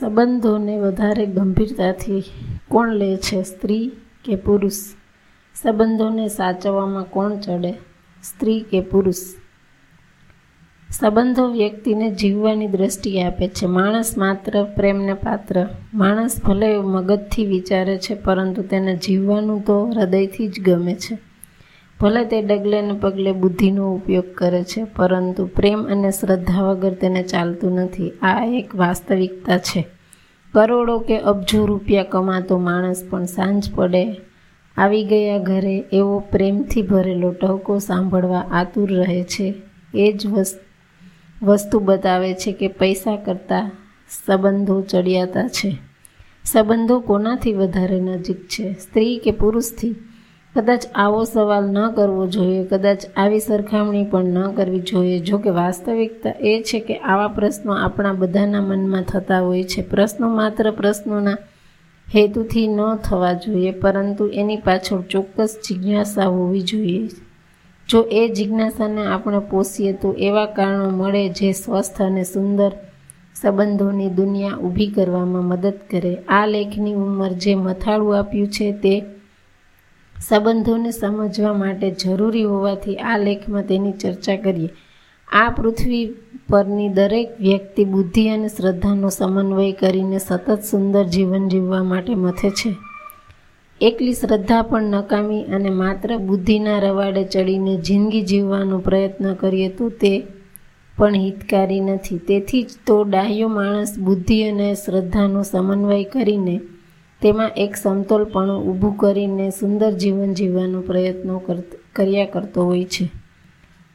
સંબંધોને વધારે ગંભીરતાથી કોણ લે છે, સ્ત્રી કે પુરુષ? સંબંધોને સાચવવામાં કોણ ચડે, સ્ત્રી કે પુરુષ? સંબંધો વ્યક્તિને જીવવાની દ્રષ્ટિ આપે છે. માણસ માત્ર પ્રેમને પાત્ર. માણસ ભલે મગજથી વિચારે છે, પરંતુ તેને જીવવાનું તો હૃદયથી જ ગમે છે. ભલે તે ડગલે ને પગલે બુદ્ધિનો ઉપયોગ કરે છે, પરંતુ પ્રેમ અને શ્રદ્ધા વગર તેને ચાલતું નથી. આ એક વાસ્તવિકતા છે. કરોડો કે અબજો રૂપિયા કમાતો માણસ પણ સાંજ પડે, આવી ગયા ઘરે એવો પ્રેમથી ભરેલો ટહુકો સાંભળવા આતુર રહે છે. એ જ વસ્તુ બતાવે છે કે પૈસા કરતાં સંબંધો ચડિયાતા છે. સંબંધો કોનાથી વધારે નજીક છે? સ્ત્રી કે પુરુષથી? કદાચ આવો સવાલ ન કરવો જોઈએ, કદાચ આવી સરખામણી પણ ન કરવી જોઈએ. જો કે વાસ્તવિકતા એ છે કે આવા પ્રશ્નો આપણા બધાના મનમાં થતા હોય છે. પ્રશ્નો માત્ર પ્રશ્નોના હેતુથી ન થવા જોઈએ, પરંતુ એની પાછળ ચોક્કસ જિજ્ઞાસા હોવી જોઈએ. જો એ જિજ્ઞાસાને આપણે પોષીએ, તો એવા કારણો મળે જે સ્વસ્થ અને સુંદર સંબંધોની દુનિયા ઊભી કરવામાં મદદ કરે. આ લેખની ઉંમર જે મથાળું આપ્યું છે તે સંબંધોને સમજવા માટે જરૂરી હોવાથી આ લેખમાં તેની ચર્ચા કરીએ. આ પૃથ્વી પરની દરેક વ્યક્તિ બુદ્ધિ અને શ્રદ્ધાનો સમન્વય કરીને સતત સુંદર જીવન જીવવા માટે મથે છે. એકલી શ્રદ્ધા પણ નકામી અને માત્ર બુદ્ધિના રવાડે ચડીને જિંદગી જીવવાનો પ્રયત્ન કરીએ તો તે પણ હિતકારી નથી. તેથી જ તો ડાહ્યો માણસ બુદ્ધિ અને શ્રદ્ધાનો સમન્વય કરીને તેમાં એક સમતોલપણું ઊભું કરીને સુંદર જીવન જીવવાનો પ્રયત્નો કર્યા કરતો હોય છે.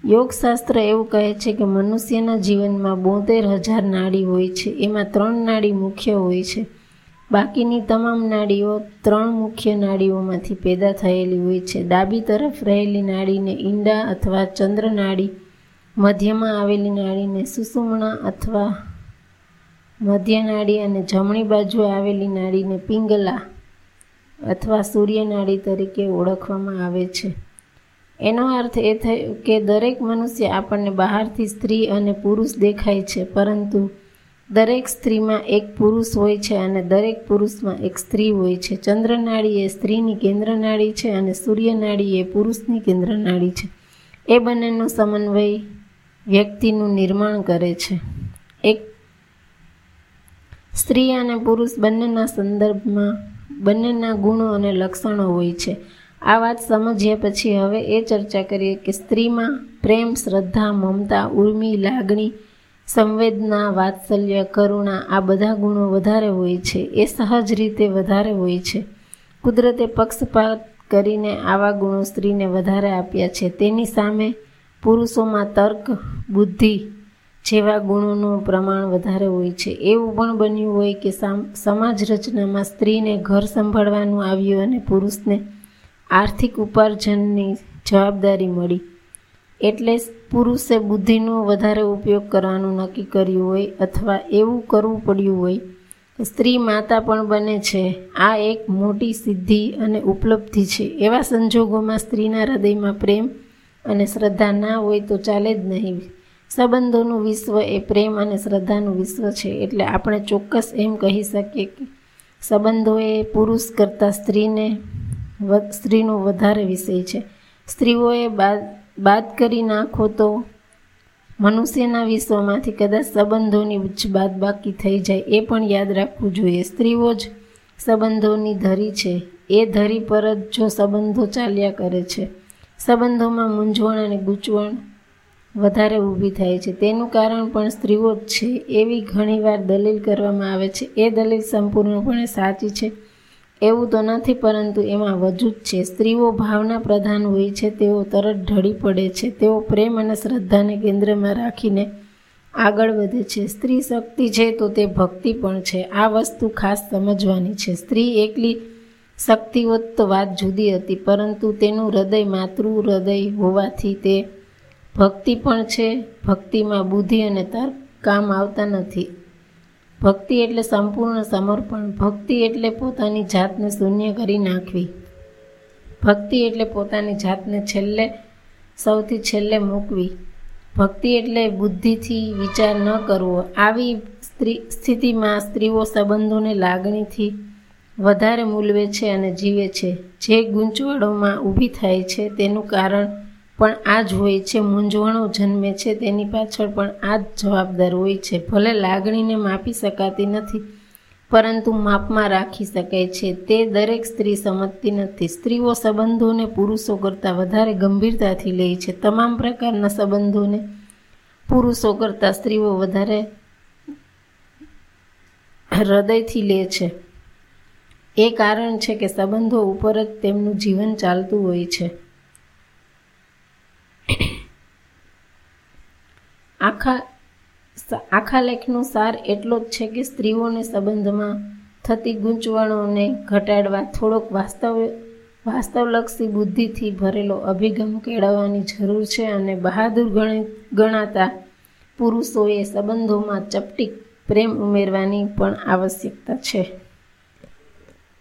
યોગશાસ્ત્ર એવું કહે છે કે મનુષ્યના જીવનમાં બોતેર હજાર નાડી હોય છે. એમાં ત્રણ નાડી મુખ્ય હોય છે. બાકીની તમામ નાડીઓ ત્રણ મુખ્ય નાડીઓમાંથી પેદા થયેલી હોય છે. ડાબી તરફ રહેલી નાડીને ઈંડા અથવા ચંદ્ર નાડી, મધ્યમાં આવેલી નાડીને સુષુમણા અથવા મધ્ય નાડી અને જમણી બાજુ આવેલી નાડીને પિંગલા અથવા સૂર્યનાળી તરીકે ઓળખવામાં આવે છે. એનો અર્થ એ થયો કે દરેક મનુષ્ય આપણને બહારથી સ્ત્રી અને પુરુષ દેખાય છે, પરંતુ દરેક સ્ત્રીમાં એક પુરુષ હોય છે અને દરેક પુરુષમાં એક સ્ત્રી હોય છે. ચંદ્રનાળી એ સ્ત્રીની કેન્દ્રનાળી છે અને સૂર્યનાળી એ પુરુષની કેન્દ્રનાળી છે. એ બંનેનો સમન્વય વ્યક્તિનું નિર્માણ કરે છે. એક સ્ત્રી અને પુરુષ બંનેના સંદર્ભમાં બંનેના ગુણો અને લક્ષણો હોય છે. આ વાત સમજ્યા પછી હવે એ ચર્ચા કરીએ કે સ્ત્રીમાં પ્રેમ, શ્રદ્ધા, મમતા, ઉર્મી, લાગણી, સંવેદના, વાત્સલ્ય, કરુણા આ બધા ગુણો વધારે હોય છે. એ સહજ રીતે વધારે હોય છે. કુદરતે પક્ષપાત કરીને આવા ગુણો સ્ત્રીને વધારે આપ્યા છે. તેની સામે પુરુષોમાં તર્ક, બુદ્ધિ જેવા ગુણોનું પ્રમાણ વધારે હોય છે. એવું પણ બન્યું હોય કે સમાજ રચનામાં સ્ત્રીને ઘર સંભાળવાનું આવ્યું અને પુરુષને આર્થિક ઉપાર્જનની જવાબદારી મળી. એટલે પુરુષે બુદ્ધિનો વધારે ઉપયોગ કરવાનું નક્કી કર્યું હોય અથવા એવું કરવું પડ્યું હોય સ્ત્રી માતા પણ બને છે. આ એક મોટી સિદ્ધિ અને ઉપલબ્ધિ છે. એવા સંજોગોમાં સ્ત્રીના હૃદયમાં પ્રેમ અને શ્રદ્ધા ના હોય તો ચાલે જ નહીં. સંબંધોનું વિશ્વ એ પ્રેમ અને શ્રદ્ધાનું વિશ્વ છે. એટલે આપણે ચોક્કસ એમ કહી શકીએ કે સંબંધો એ પુરુષ કરતાં સ્ત્રીને સ્ત્રીનો વધારે વિષય છે. સ્ત્રીઓએ બાદ બાદ કરી નાખો તો મનુષ્યના વિશ્વમાંથી કદાચ સંબંધોની જ બાદ બાકી થઈ જાય એ પણ યાદ રાખવું જોઈએ. સ્ત્રીઓ જ સંબંધોની ધરી છે. એ ધરી પર જ જો સંબંધો ચાલ્યા કરે છે. સંબંધોમાં મૂંઝવણ અને ગૂંચવણ વધારે ઊભી થાય છે. તેનું કારણ પણ સ્ત્રીઓ જ છે. એવી ઘણીવાર દલીલ કરવામાં આવે છે. એ દલીલ સંપૂર્ણપણે સાચી છે. એવું તો નથી, પરંતુ એમાં વજૂદ છે. સ્ત્રીઓ ભાવના પ્રધાન હોય છે. તેઓ તરત ઢળી પડે છે. તેઓ પ્રેમ અને શ્રદ્ધાને કેન્દ્રમાં રાખીને આગળ વધે છે. સ્ત્રી શક્તિ છે તો તે ભક્તિ પણ છે. આ વસ્તુ ખાસ સમજવાની છે. સ્ત્રી એકલી શક્તિ વાત જુદી હતી, પરંતુ તેનું હૃદય માતૃ હૃદય હોવાથી તે ભક્તિ પણ છે, ભક્તિમાં બુદ્ધિ અને તર્ક કામ આવતા નથી. ભક્તિ એટલે સંપૂર્ણ સમર્પણ, ભક્તિ એટલે પોતાની જાતને શૂન્ય કરી નાખવી. ભક્તિ એટલે પોતાની જાતને છેલ્લે, સૌથી છેલ્લે મૂકવી. ભક્તિ એટલે બુદ્ધિથી વિચાર ન કરવો. આવી સ્ત્રી, સ્થિતિમાં સ્ત્રીઓ સંબંધોને લાગણીથી વધારે મૂલવે છે અને જીવે છે. જે ગૂંચવડોમાં ઊભી થાય છે, તેનું કારણ પણ આ જ હોય છે, મૂંઝવણો જન્મે છે, તેની પાછળ પણ આ જ જવાબદાર હોય છે. ભલે લાગણીને માપી શકાતી નથી, પરંતુ માપમાં રાખી શકાય છે. તે દરેક સ્ત્રી સમજતી નથી. સ્ત્રીઓ સંબંધોને પુરુષો કરતાં વધારે ગંભીરતાથી લે છે. તમામ પ્રકારના સંબંધોને પુરુષો કરતાં સ્ત્રીઓ વધારે હૃદયથી લે છે. એ કારણ છે કે સંબંધો ઉપર જ તેમનું જીવન ચાલતું હોય છે. આખા આખા લેખનો સાર એટલો જ છે કે સ્ત્રીઓને સંબંધમાં થતી ગૂંચવણોને ઘટાડવા થોડોક વાસ્તવ, વાસ્તવલક્ષી બુદ્ધિથી ભરેલો અભિગમ કેળવવાની જરૂર છે અને બહાદુર ગણાતા પુરુષોએ સંબંધોમાં ચપટી પ્રેમ ઉમેરવાની પણ આવશ્યકતા છે.